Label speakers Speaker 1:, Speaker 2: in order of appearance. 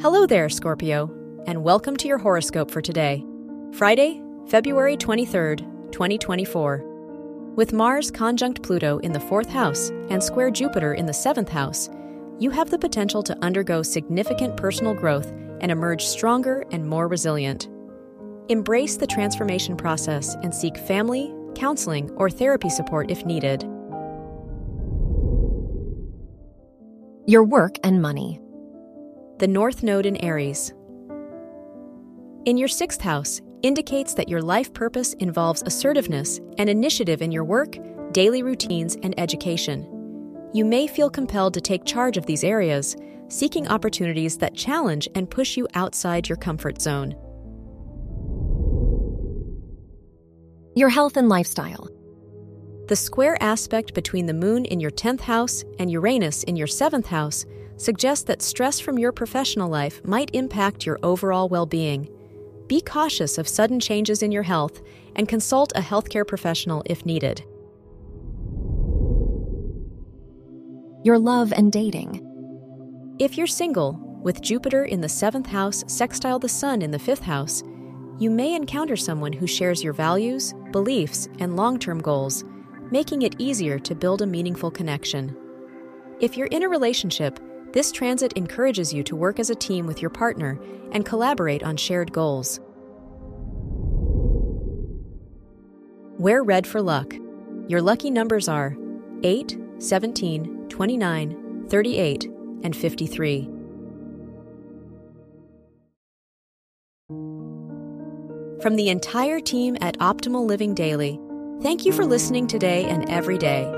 Speaker 1: Hello there, Scorpio, and welcome to your horoscope for today, Friday, February 23rd, 2024. With Mars conjunct Pluto in the fourth house and square Jupiter in the seventh house, you have the potential to undergo significant personal growth and emerge stronger and more resilient. Embrace the transformation process and seek family, counseling, or therapy support if needed.
Speaker 2: Your work and money.
Speaker 1: The North Node in Aries. In your sixth house indicates that your life purpose involves assertiveness and initiative in your work, daily routines, and education. You may feel compelled to take charge of these areas, seeking opportunities that challenge and push you outside your comfort zone.
Speaker 2: Your health and lifestyle.
Speaker 1: The square aspect between the moon in your 10th house and Uranus in your 7th house suggests that stress from your professional life might impact your overall well being. Be cautious of sudden changes in your health and consult a healthcare professional if needed.
Speaker 2: Your love and dating.
Speaker 1: If you're single, with Jupiter in the 7th house sextile the Sun in the 5th house, you may encounter someone who shares your values, beliefs, and long term goals, making it easier to build a meaningful connection. If you're in a relationship, this transit encourages you to work as a team with your partner and collaborate on shared goals. Wear red for luck. Your lucky numbers are 8, 17, 29, 38, and 53. From the entire team at Optimal Living Daily, thank you for listening today and every day.